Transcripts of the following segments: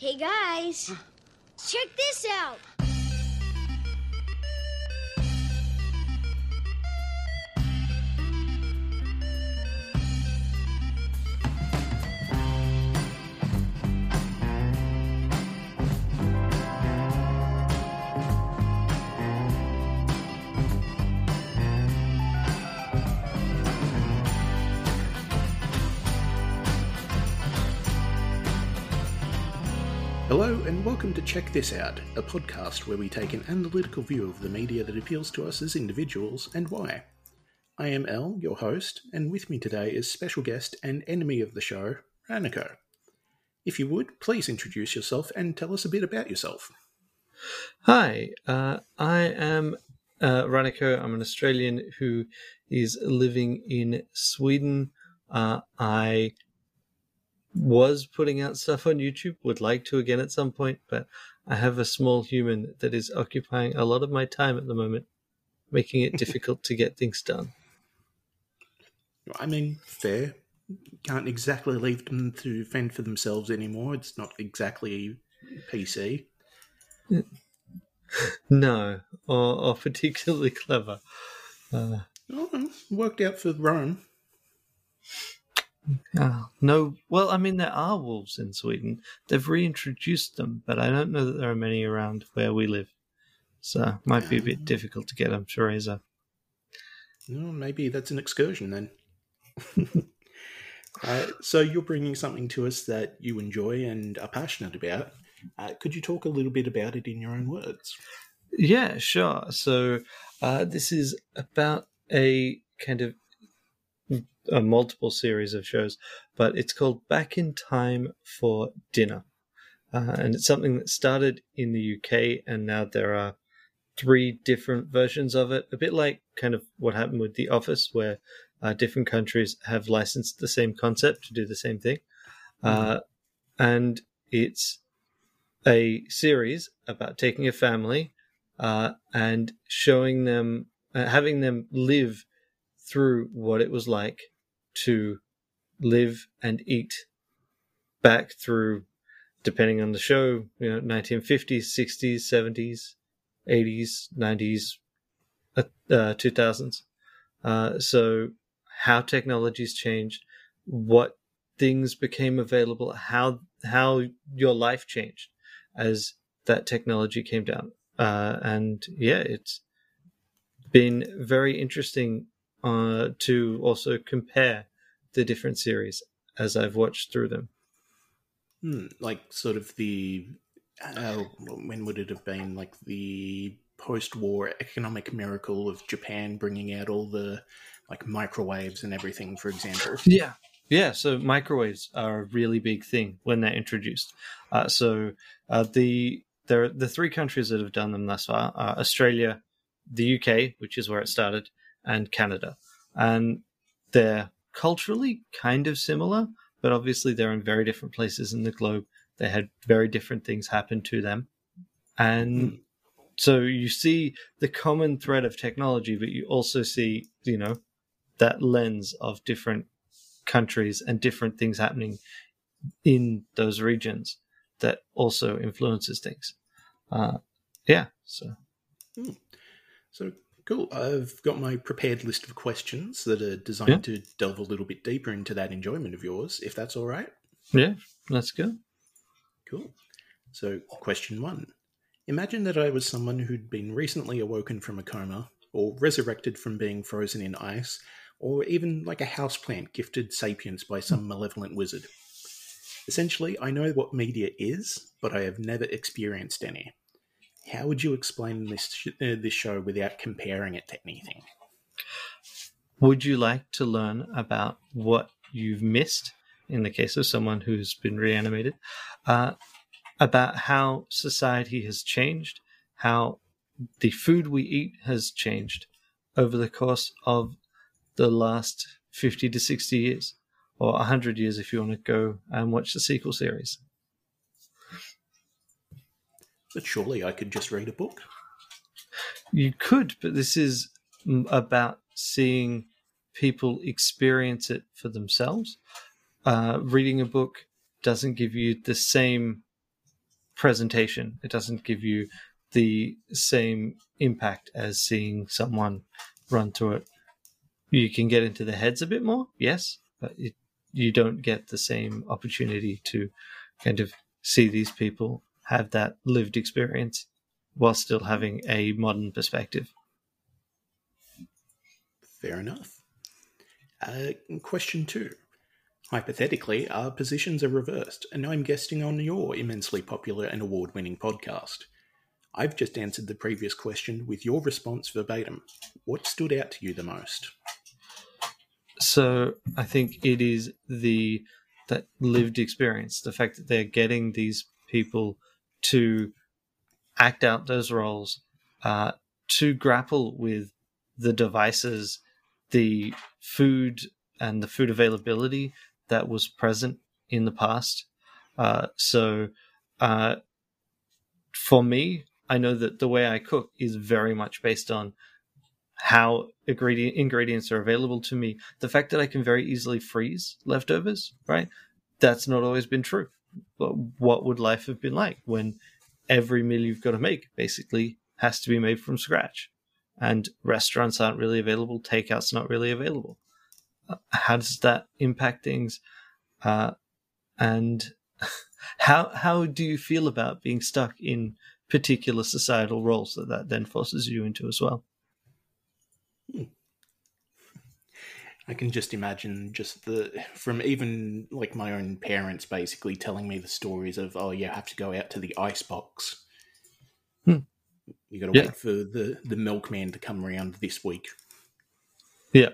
Hey guys, check this out. Welcome to Check This Out, a podcast where we take an analytical view of the media that appeals to us as individuals and why. I am El, your host, and with me today is special guest and enemy of the show, Raniko. If you would, please introduce yourself and tell us a bit about yourself. Hi, uh, I am uh, Raniko. I'm an Australian who is living in Sweden. Uh, I was putting out stuff on YouTube, would like to again at some point, but I have a small human that is occupying a lot of my time at the moment, making it difficult to get things done. I mean, fair. Can't exactly leave them to fend for themselves anymore. It's not exactly PC. No, or, or particularly clever. Uh, oh, worked out for Rome. Oh, no, well, I mean, there are wolves in Sweden. They've reintroduced them, but I don't know that there are many around where we live. So it might be a bit difficult to get them to raise up. No, maybe that's an excursion then. uh, so you're bringing something to us that you enjoy and are passionate about. Uh, could you talk a little bit about it in your own words? Yeah, sure. So uh, this is about a kind of a multiple series of shows, but it's called Back in Time for Dinner. Uh, and it's something that started in the UK, and now there are three different versions of it. A bit like kind of what happened with The Office, where uh, different countries have licensed the same concept to do the same thing. Mm-hmm. Uh, and it's a series about taking a family uh, and showing them, uh, having them live through what it was like to live and eat back through, depending on the show, you know, 1950s, 60s, 70s, 80s, 90s, uh, 2000s. Uh, so how technologies changed, what things became available, how how your life changed as that technology came down. Uh, and yeah, it's been very interesting uh, to also compare the different series as I've watched through them. Hmm, like sort of the uh, when would it have been? Like the post-war economic miracle of Japan bringing out all the like microwaves and everything, for example. Yeah, yeah. So microwaves are a really big thing when they're introduced. Uh, so uh, the there the three countries that have done them thus far are Australia, the UK, which is where it started, and Canada. And they're culturally kind of similar, but obviously they're in very different places in the globe. They had very different things happen to them. And mm. so you see the common thread of technology, but you also see, you know, that lens of different countries and different things happening in those regions that also influences things. Uh, yeah. So. Mm. So Cool. I've got my prepared list of questions that are designed yeah. to delve a little bit deeper into that enjoyment of yours, if that's all right. Yeah, let's go. Cool. So, question one Imagine that I was someone who'd been recently awoken from a coma, or resurrected from being frozen in ice, or even like a houseplant gifted sapience by some malevolent wizard. Essentially, I know what media is, but I have never experienced any. How would you explain this sh- uh, this show without comparing it to anything? Would you like to learn about what you've missed in the case of someone who's been reanimated? Uh, about how society has changed, how the food we eat has changed over the course of the last 50 to 60 years, or 100 years if you want to go and watch the sequel series. But surely I could just read a book. You could, but this is about seeing people experience it for themselves. Uh, reading a book doesn't give you the same presentation. It doesn't give you the same impact as seeing someone run through it. You can get into the heads a bit more, yes, but it, you don't get the same opportunity to kind of see these people have that lived experience while still having a modern perspective. Fair enough. Uh, question two. Hypothetically, our positions are reversed, and I'm guesting on your immensely popular and award winning podcast. I've just answered the previous question with your response verbatim. What stood out to you the most? So I think it is the that lived experience, the fact that they're getting these people to act out those roles, uh, to grapple with the devices, the food and the food availability that was present in the past. Uh, so, uh, for me, I know that the way I cook is very much based on how ingredient ingredients are available to me. The fact that I can very easily freeze leftovers, right? That's not always been true. What would life have been like when every meal you've got to make basically has to be made from scratch? And restaurants aren't really available, takeout's not really available. Uh, how does that impact things? Uh, and how how do you feel about being stuck in particular societal roles that that then forces you into as well. Hmm. I can just imagine just the from even like my own parents basically telling me the stories of oh you have to go out to the ice box. Hmm. You got to yeah. wait for the the milkman to come around this week. Yeah,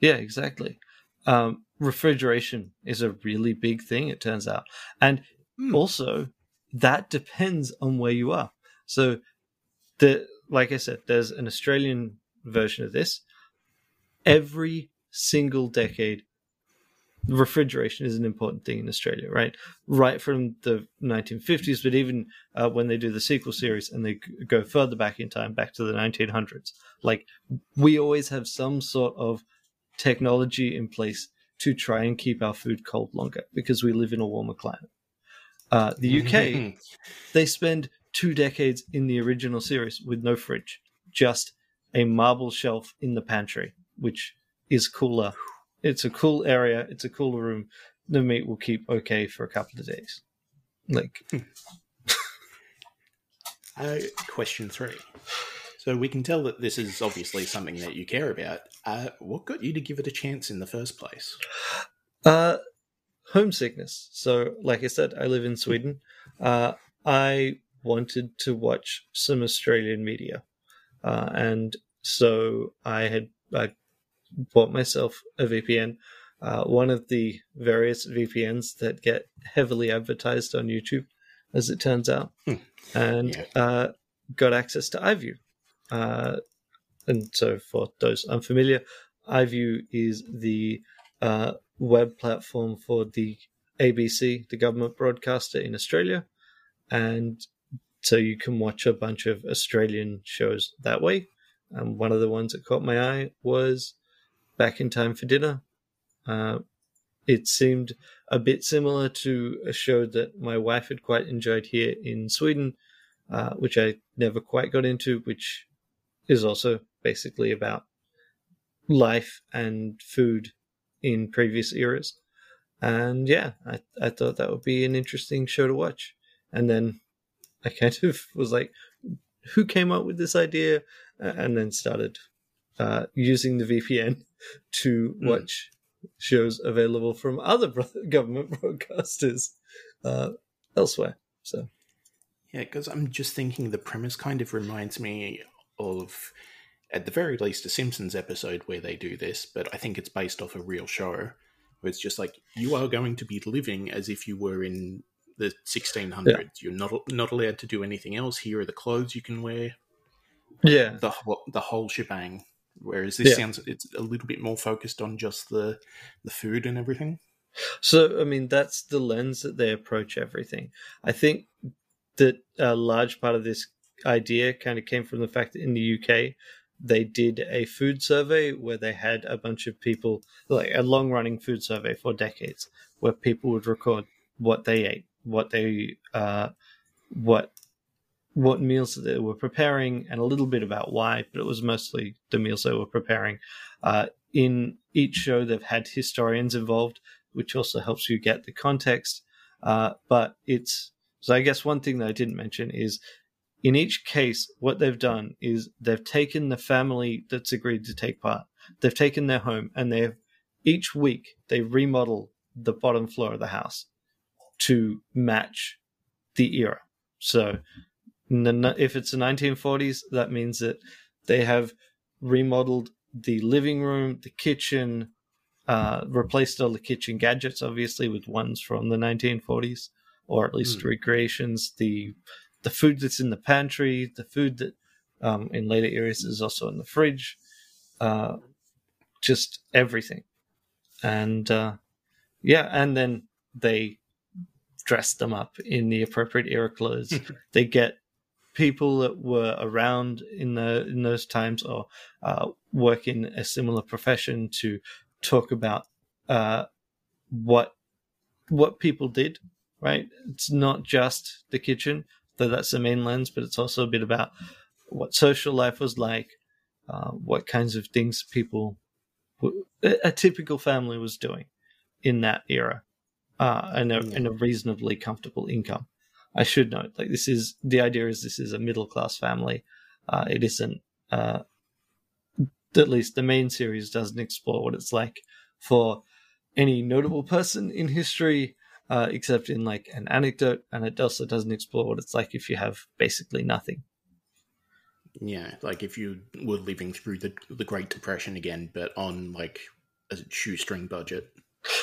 yeah, exactly. Um, refrigeration is a really big thing. It turns out, and mm. also that depends on where you are. So, the like I said, there's an Australian version of this. Every single decade, refrigeration is an important thing in Australia, right? Right from the 1950s, but even uh, when they do the sequel series and they go further back in time, back to the 1900s, like we always have some sort of technology in place to try and keep our food cold longer because we live in a warmer climate. Uh, the UK, they spend two decades in the original series with no fridge, just a marble shelf in the pantry, which is cooler. It's a cool area. It's a cooler room. The meat will keep okay for a couple of days. Like, uh, question three. So we can tell that this is obviously something that you care about. Uh, what got you to give it a chance in the first place? Uh, homesickness. So, like I said, I live in Sweden. Uh, I wanted to watch some Australian media, uh, and so I had I bought myself a VPN. Uh, one of the various VPNs that get heavily advertised on YouTube, as it turns out, hmm. and yeah. Uh, got access to iView. Uh, and so, for those unfamiliar, iView is the uh, web platform for the ABC, the government broadcaster in Australia. And so you can watch a bunch of Australian shows that way. And one of the ones that caught my eye was Back in Time for Dinner. Uh, it seemed a bit similar to a show that my wife had quite enjoyed here in Sweden, uh, which I never quite got into, which is also basically about life and food in previous eras. And yeah, I, I thought that would be an interesting show to watch. And then I kind of was like, who came up with this idea? And then started uh, using the VPN to hmm. watch mm. shows available from other government broadcasters uh, elsewhere. So, yeah, because I'm just thinking the premise kind of reminds me of at the very least a Simpsons episode where they do this, but I think it's based off a real show where it's just like you are going to be living as if you were in the 1600s. Yeah. You're not not allowed to do anything else. Here are the clothes you can wear. Yeah, the the whole shebang. Whereas this yeah. sounds it's a little bit more focused on just the the food and everything. So I mean that's the lens that they approach everything. I think that a large part of this idea kind of came from the fact that in the UK they did a food survey where they had a bunch of people, like a long running food survey for decades, where people would record what they ate, what they uh, what what meals they were preparing and a little bit about why, but it was mostly the meals they were preparing. Uh, in each show, they've had historians involved, which also helps you get the context. Uh, but it's so I guess one thing that I didn't mention is in each case, what they've done is they've taken the family that's agreed to take part, they've taken their home, and they've each week they remodel the bottom floor of the house to match the era. So if it's the 1940s, that means that they have remodeled the living room, the kitchen, uh, replaced all the kitchen gadgets, obviously, with ones from the 1940s, or at least mm. recreations. The the food that's in the pantry, the food that um, in later eras is also in the fridge, uh, just everything. And uh, yeah, and then they dress them up in the appropriate era clothes. they get people that were around in the in those times or uh, work in a similar profession to talk about uh, what what people did. Right, it's not just the kitchen, though that's the main lens, but it's also a bit about what social life was like, uh, what kinds of things people, a typical family was doing in that era, uh, and, a, and a reasonably comfortable income. I should note, like this is the idea is this is a middle class family. Uh, it isn't. Uh, at least the main series doesn't explore what it's like for any notable person in history, uh, except in like an anecdote, and it also doesn't explore what it's like if you have basically nothing. Yeah, like if you were living through the the Great Depression again, but on like a shoestring budget.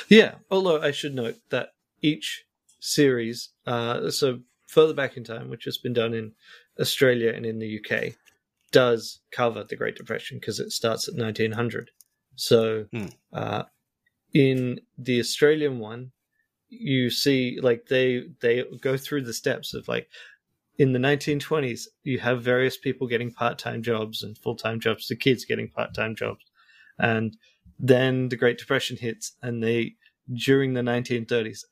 Yeah, although I should note that each series, uh, so further back in time, which has been done in Australia and in the UK, does cover the Great Depression because it starts at 1900. So mm. uh, in the Australian one, you see like they they go through the steps of like in the 1920s you have various people getting part-time jobs and full-time jobs the kids getting part-time jobs and then the great depression hits and they during the 1930s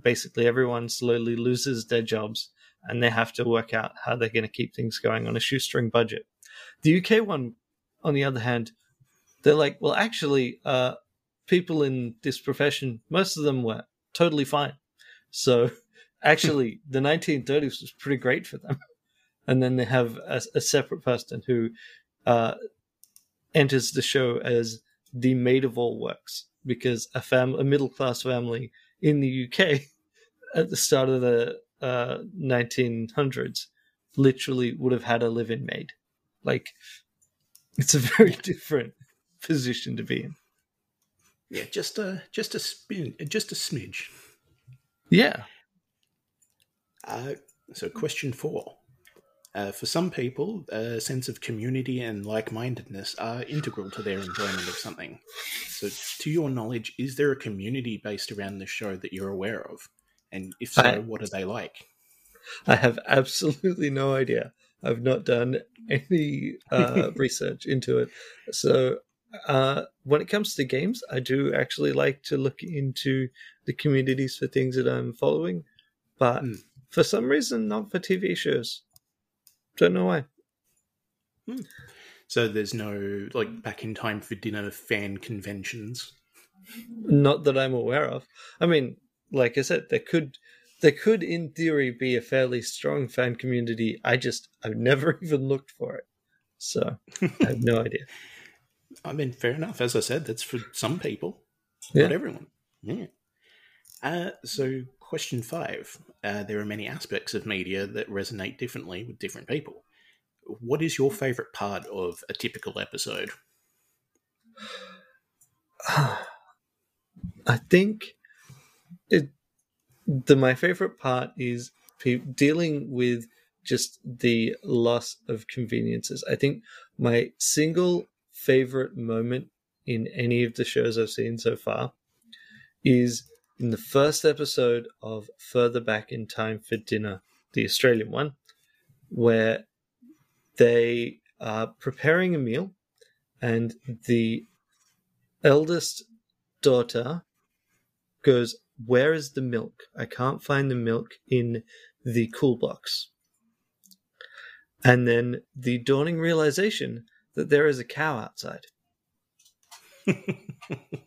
basically everyone slowly loses their jobs and they have to work out how they're going to keep things going on a shoestring budget. The UK one, on the other hand, they're like, well, actually, uh, people in this profession, most of them were totally fine. So actually, the 1930s was pretty great for them. And then they have a, a separate person who uh, enters the show as the maid of all works because a fam- a middle class family in the UK at the start of the uh, 1900s literally would have had a live-in maid. Like, it's a very different position to be in. Yeah, just a just a spin, just a smidge. Yeah. Uh, so, question four. Uh, for some people, a sense of community and like mindedness are integral to their enjoyment of something. So, to your knowledge, is there a community based around the show that you're aware of? And if so, I, what are they like? I have absolutely no idea. I've not done any uh, research into it. So, uh, when it comes to games, I do actually like to look into the communities for things that I'm following, but mm. for some reason, not for TV shows. Don't know why. Hmm. So there's no like back in time for dinner fan conventions. Not that I'm aware of. I mean, like I said, there could there could in theory be a fairly strong fan community. I just I've never even looked for it. So I have no idea. I mean, fair enough. As I said, that's for some people, yeah. not everyone. Yeah. Uh, so, question five uh, There are many aspects of media that resonate differently with different people. What is your favorite part of a typical episode? I think it, the my favorite part is pe- dealing with just the loss of conveniences. I think my single favorite moment in any of the shows I've seen so far is in the first episode of Further Back in Time for Dinner, the Australian one, where they are preparing a meal and the eldest daughter goes, Where is the milk? I can't find the milk in the cool box. And then the dawning realization that there is a cow outside.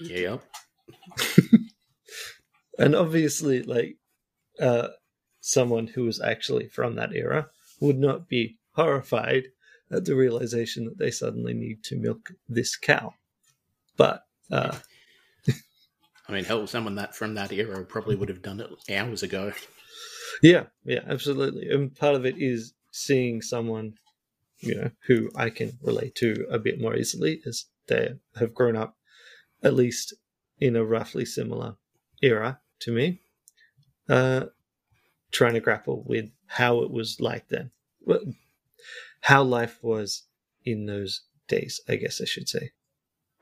Yep. and obviously, like, uh, someone who was actually from that era would not be horrified at the realization that they suddenly need to milk this cow. But uh, I mean, hell, someone that from that era probably would have done it hours ago. yeah, yeah, absolutely. And part of it is seeing someone, you know, who I can relate to a bit more easily, as they have grown up at least in a roughly similar era to me, uh, trying to grapple with how it was like then, well, how life was in those days, I guess I should say.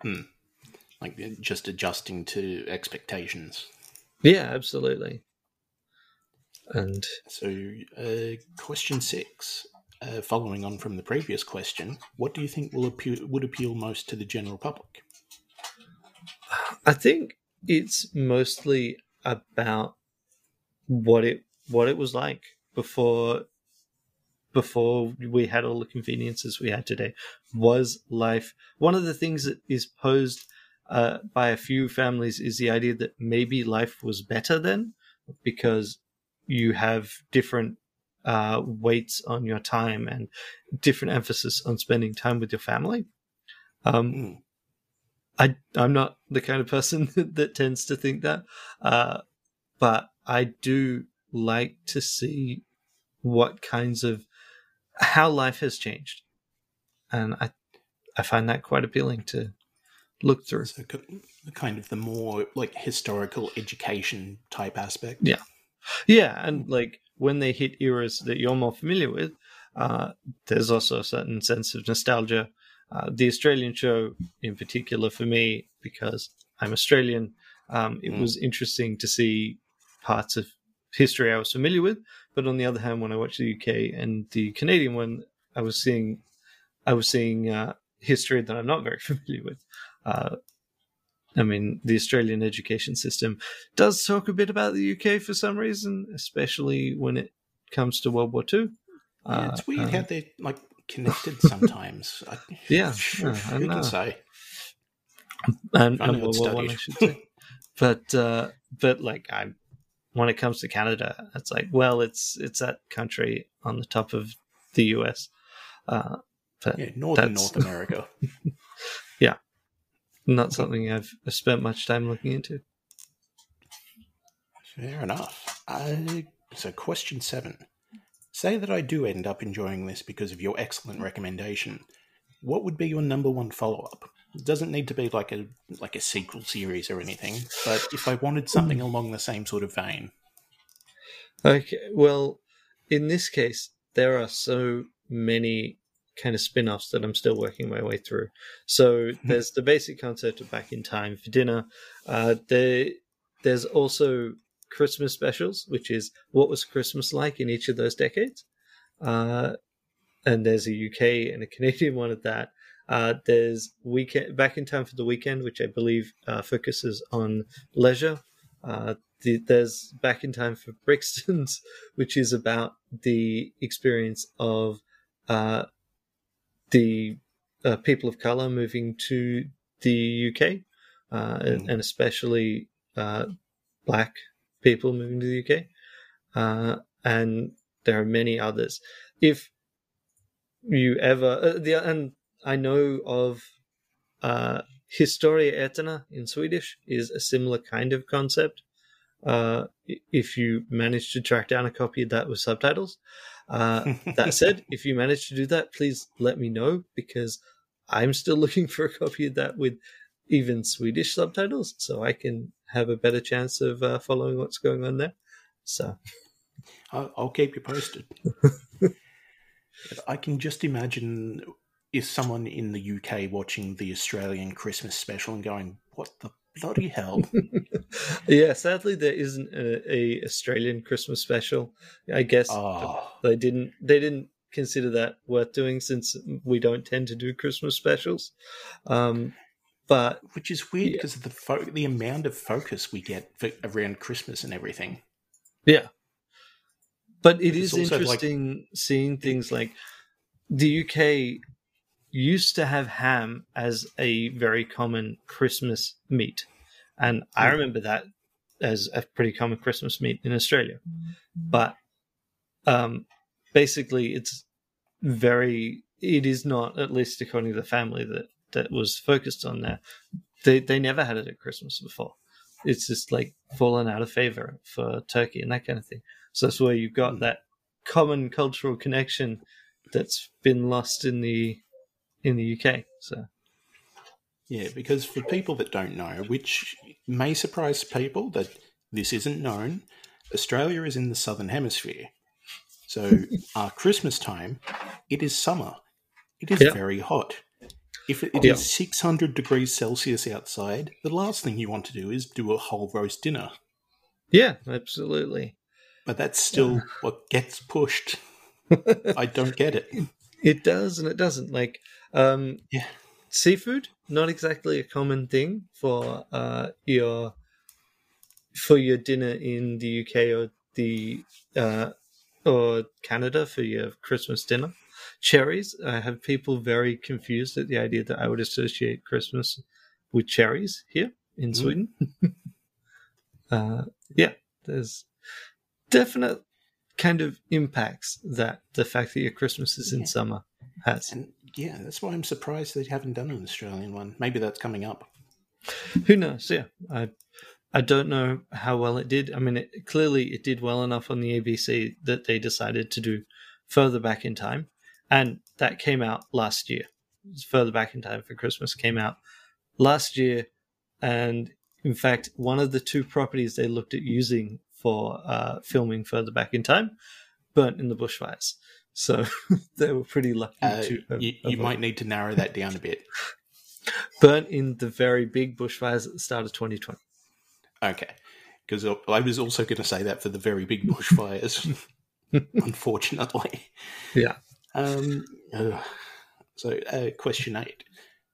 Hmm. Like just adjusting to expectations. Yeah, absolutely. And so, uh, question six. Uh, following on from the previous question, what do you think will appeal would appeal most to the general public? I think it's mostly about what it what it was like before before we had all the conveniences we had today. Was life one of the things that is posed uh, by a few families is the idea that maybe life was better then because you have different uh, weights on your time and different emphasis on spending time with your family. Um, Mm. I I'm not the kind of person that tends to think that, uh, but I do like to see what kinds of how life has changed, and I I find that quite appealing to look through. So, kind of the more like historical education type aspect. Yeah. Yeah, and like when they hit eras that you're more familiar with, uh, there's also a certain sense of nostalgia. Uh, the Australian show, in particular, for me, because I'm Australian, um, it Mm. was interesting to see parts of history I was familiar with. But on the other hand, when I watched the UK and the Canadian one, I was seeing, I was seeing uh, history that I'm not very familiar with. Uh, I mean, the Australian education system does talk a bit about the UK for some reason, especially when it comes to World War Two. Yeah, it's weird uh, how they're like connected sometimes. I, Yeah, sure, yeah, I who can say? and, and never World War One, I should say. but uh, but like I, when it comes to Canada, it's like well, it's it's that country on the top of the US. Uh, but Yeah, northern North America. Yeah, not something I've spent much time looking into. Fair enough. Uh, so, question seven. Say that I do end up enjoying this because of your excellent recommendation. What would be your number one follow up? It doesn't need to be like a like a sequel series or anything, but if I wanted something along the same sort of vein, Okay, well, in this case, there are so many kind of spin offs that I'm still working my way through. So there's the basic concept of Back in Time for dinner. Uh, there, there's also Christmas specials, which is what was Christmas like in each of those decades. Uh, and there's a UK and a Canadian one at that. Uh, there's weekend Back in Time for the Weekend, which I believe uh, focuses on leisure. Uh, the, there's Back in Time for Brixton's, which is about the experience of uh, the uh, people of color moving to the UK, uh, and, Mm. and especially uh, black people moving to the UK. Uh, and there are many others. If you ever, uh, the, and I know of uh, Historieätarna in Swedish is a similar kind of concept. Uh, if you manage to track down a copy of that with subtitles. Uh, that said, if you manage to do that, please let me know because I'm still looking for a copy of that with even Swedish subtitles, so I can have a better chance of uh, following what's going on there. So I'll, I'll keep you posted. I can just imagine is someone in the UK watching the Australian Christmas special and going, "What the bloody hell?" yeah, sadly there isn't a, a Australian Christmas special. I guess oh, they didn't they didn't consider that worth doing since we don't tend to do Christmas specials. Um, but which is weird Yeah. because of the fo- the amount of focus we get for, around Christmas and everything. Yeah. But it It's is also like- interesting seeing things like the UK used to have ham as a very common Christmas meat. And I Hmm. remember that as a pretty common Christmas meat in Australia. But um, basically, it's very, it is not, at least according to the family that, that was focused on there, they, they never had it at Christmas before. It's just like fallen out of favor for Turkey and that kind of thing. So that's where you've got Hmm. that common cultural connection that's been lost in the in the UK. So Yeah, because for people that don't know, which may surprise people that this isn't known, Australia is in the southern hemisphere. So our Christmas time, it is summer. It is Yeah. very hot. If it, it is Yeah. 600 degrees Celsius outside, the last thing you want to do is do a whole roast dinner. yeah, absolutely. But that's still what gets pushed. I don't get it. It does and it doesn't. Like um Yeah. seafood, not exactly a common thing for uh your for your dinner in the UK or the uh or Canada for your Christmas dinner. Cherries, I have people very confused at the idea that I would associate Christmas with cherries here in Mm. Sweden. uh yeah, there's definite kind of impacts that the fact that your Christmas is in Yeah. summer has. And yeah, that's why I'm surprised they haven't done an Australian one. Maybe that's coming up. Who knows? Yeah, I I don't know how well it did. I mean, it, clearly it did well enough on the ABC that they decided to do further back in time, and that came out last year. It's Further back in time for Christmas came out last year, and in fact, one of the two properties they looked at using for uh, filming further back in time burnt in the bushfires. So they were pretty lucky Uh, to. have- you you might need to narrow that down a bit. burnt in the very big bushfires at the start of 2020. Okay. Because I was also going to say that for the very big bushfires, unfortunately. Yeah. Um, ugh. so, uh, question eight.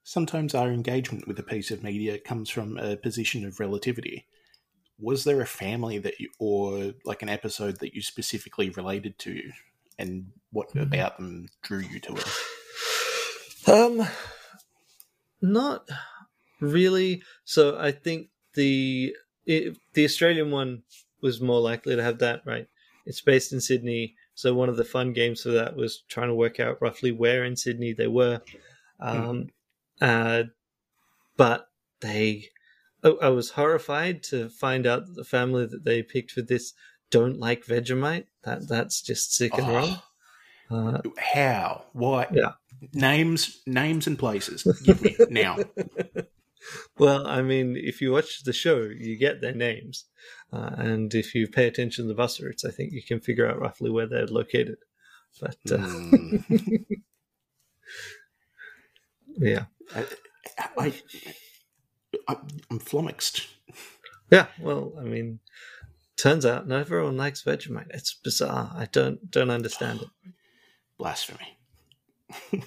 Sometimes our engagement with a piece of media comes from a position of relativity. Was there a family that you, or like an episode that you specifically related to, and what Mm-hmm. about them drew you to it? Um, not really. So I think the it, the Australian one was more likely to have that. Right, it's based in Sydney. So one of the fun games for that was trying to work out roughly where in Sydney they were. Um, uh, but they, I, I was horrified to find out that the family that they picked for this don't like Vegemite. That that's just sick and Oh. wrong. Uh, How? Why? Yeah. Names, names, and places. Give me now. Well, I mean, if you watch the show, you get their names, uh, and if you pay attention to the bus routes, I think you can figure out roughly where they're located. But uh, Mm. yeah, I, I, I, I'm flummoxed. yeah. Well, I mean, turns out not everyone likes Vegemite. It's bizarre. I don't don't understand it. Blasphemy.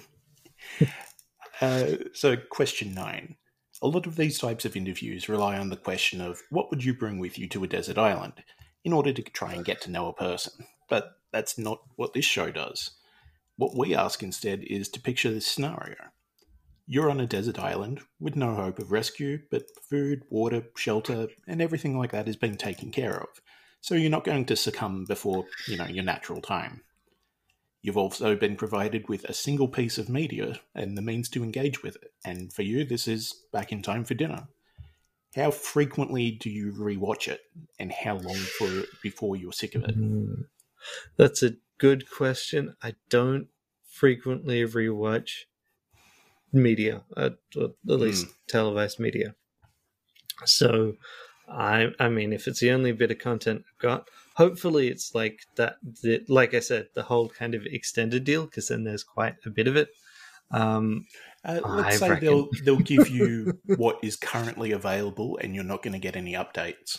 uh, so, question nine. A lot of these types of interviews rely on the question of what would you bring with you to a desert island in order to try and get to know a person. But that's not what this show does. What we ask instead is to picture this scenario. You're on a desert island with no hope of rescue, but food, water, shelter, and everything like that is being taken care of. So you're not going to succumb before, you know, your natural time. You've also been provided with a single piece of media and the means to engage with it. And for you, this is back in time for dinner. How frequently do you rewatch it, and how long for before you're sick of it? Hmm. That's a good question. I don't frequently rewatch media, at, at least televised media. So, I I mean, if it's the only bit of content I've got, hopefully it's like that. The, like I said, the whole kind of extended deal, because then there's quite a bit of it. Um, Uh, I let's say reckon. they'll they'll give you what is currently available, and you're not going to get any updates.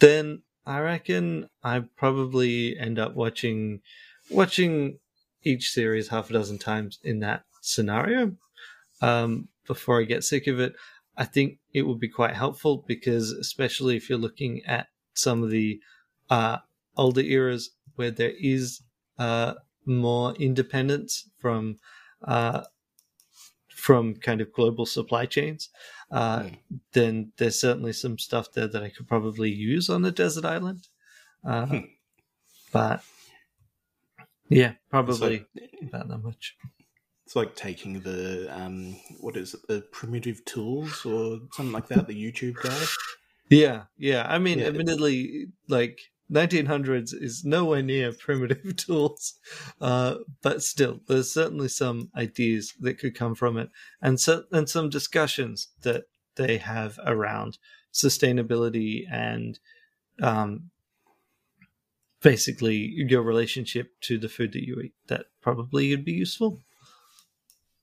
then I reckon I probably end up watching watching each series half a dozen times in that scenario. um, before I get sick of it. I think it would be quite helpful because, especially if you're looking at some of the uh, older eras where there is uh, more independence from uh, from kind of global supply chains, uh, mm. then there's certainly some stuff there that I could probably use on a desert island. Uh, hmm. But yeah, probably like, about that much. It's like taking the um, what is it, the primitive tools or something like that, the YouTube guy. Yeah, yeah. I mean, yeah. admittedly, like 1900s is nowhere near primitive tools, uh, but still, there's certainly some ideas that could come from it, and so, and some discussions that they have around sustainability and um, basically your relationship to the food that you eat. That probably would be useful.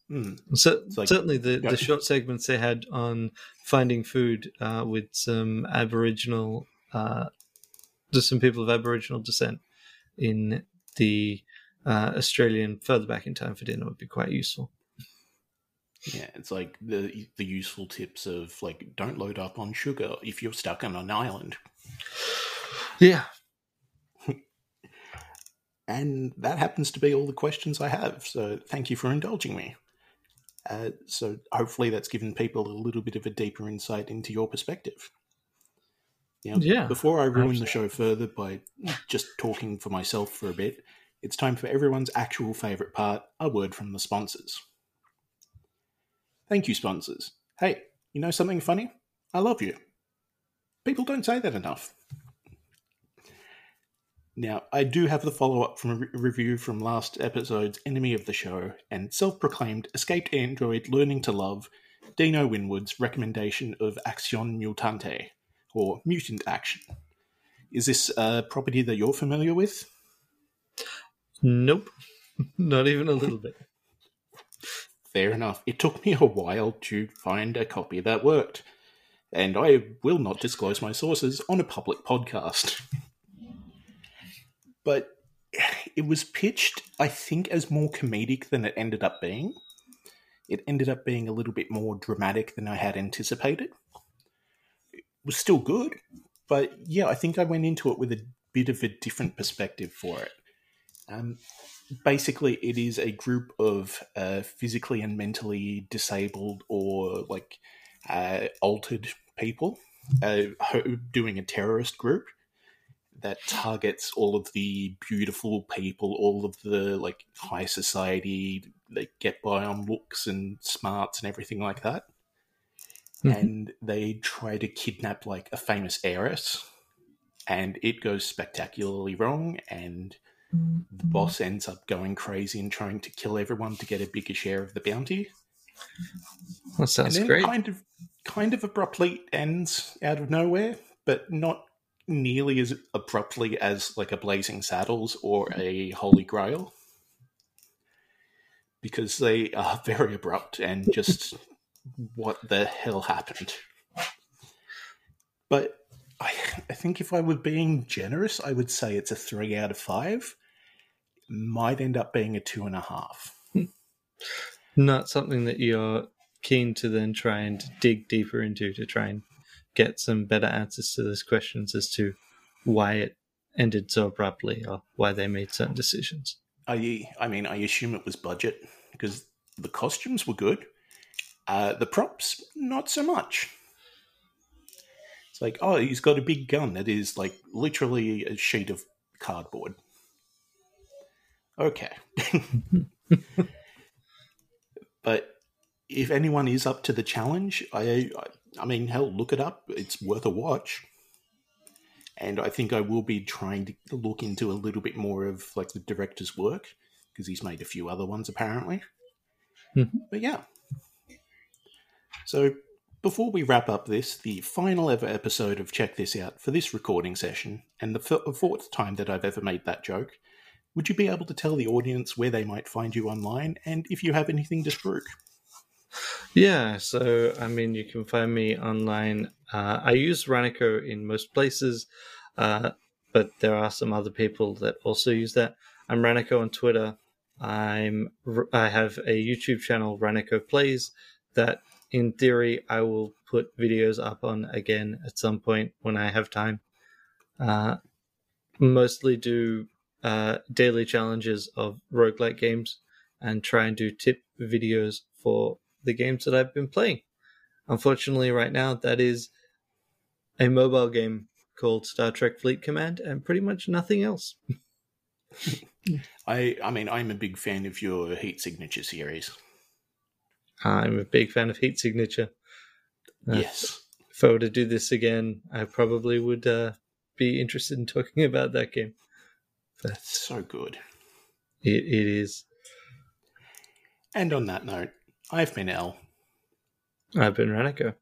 Mm. So like, certainly the, yeah. the short segments they had on finding food uh, with some Aboriginal, uh, there's some people of Aboriginal descent in the uh, Australian further back in time for dinner would be quite useful. Yeah, it's like the the useful tips of like don't load up on sugar if you're stuck on an island. Yeah. and that happens to be all the questions I have. So thank you for indulging me. Uh, so hopefully that's given people a little bit of a deeper insight into your perspective. Now, yeah. Before I ruin absolutely. the show further by just talking for myself for a bit, it's time for everyone's actual favourite part a word from the sponsors. Thank you, sponsors. Hey, you know something funny? I love you. People don't say that enough. Now, I do have the follow up from a re- review from last episode's enemy of the show and self proclaimed escaped android learning to love Dino Winwood's recommendation of Action Mutante, or Mutant Action. Is this a property that you're familiar with? Nope, not even a little bit. Fair enough. It took me a while to find a copy that worked, and I will not disclose my sources on a public podcast. but it was pitched, I think, as more comedic than it ended up being. It ended up being a little bit more dramatic than I had anticipated. Was still good, but yeah, I think I went into it with a bit of a different perspective for it. Um, basically, it is a group of uh, physically and mentally disabled or like uh, altered people uh, doing a terrorist group that targets all of the beautiful people, all of the like high society that get by on looks and smarts and everything like that. Mm-hmm. And they try to kidnap like a famous heiress, and it goes spectacularly wrong. And mm-hmm. the boss ends up going crazy and trying to kill everyone to get a bigger share of the bounty. That sounds great. Kind of, kind of abruptly ends out of nowhere, but not nearly as abruptly as like a Blazing Saddles or a Holy Grail because they are very abrupt and just what the hell happened. But I, I think if I were being generous, I would say it's a three out of five. Might end up being a two and a half. Hmm. Not something that you're keen to then try and dig deeper into to try and get some better answers to those questions as to why it ended so abruptly or why they made certain decisions. I, I mean, I assume it was budget because the costumes were good. Uh, the props, not so much. It's like, oh, he's got a big gun that is like literally a sheet of cardboard. Okay. but if anyone is up to the challenge, I, I I mean, hell, look it up. It's worth a watch. And I think I will be trying to look into a little bit more of like the director's work because he's made a few other ones apparently. Mm-hmm. But yeah. So before we wrap up this, the final ever episode of Check This Out for this recording session, and the fourth time that I've ever made that joke, would you be able to tell the audience where they might find you online and if you have anything to spruik? Yeah, so I mean, you can find me online. Uh, I use Raniko in most places, uh, but there are some other people that also use that. I'm Raniko on Twitter. I'm I have a YouTube channel, Raniko Plays, that in theory I will put videos up on again at some point when I have time. Uh, mostly do uh, daily challenges of roguelike games and try and do tip videos for the games that I've been playing. Unfortunately, right now, that is a mobile game called Star Trek Fleet Command and pretty much nothing else. I I mean I'm a big fan of your Heat Signature series. I'm a big fan of Heat Signature. Uh, yes. If I were to do this again, I probably would uh, be interested in talking about that game. That's so good. It, it is. And on that note, I've been Al. I've been Raniko.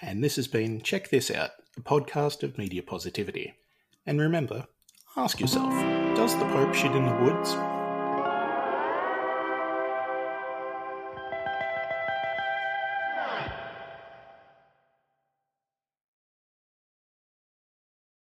And this has been Check This Out, a podcast of media positivity. And remember, ask yourself does the Pope shit in the woods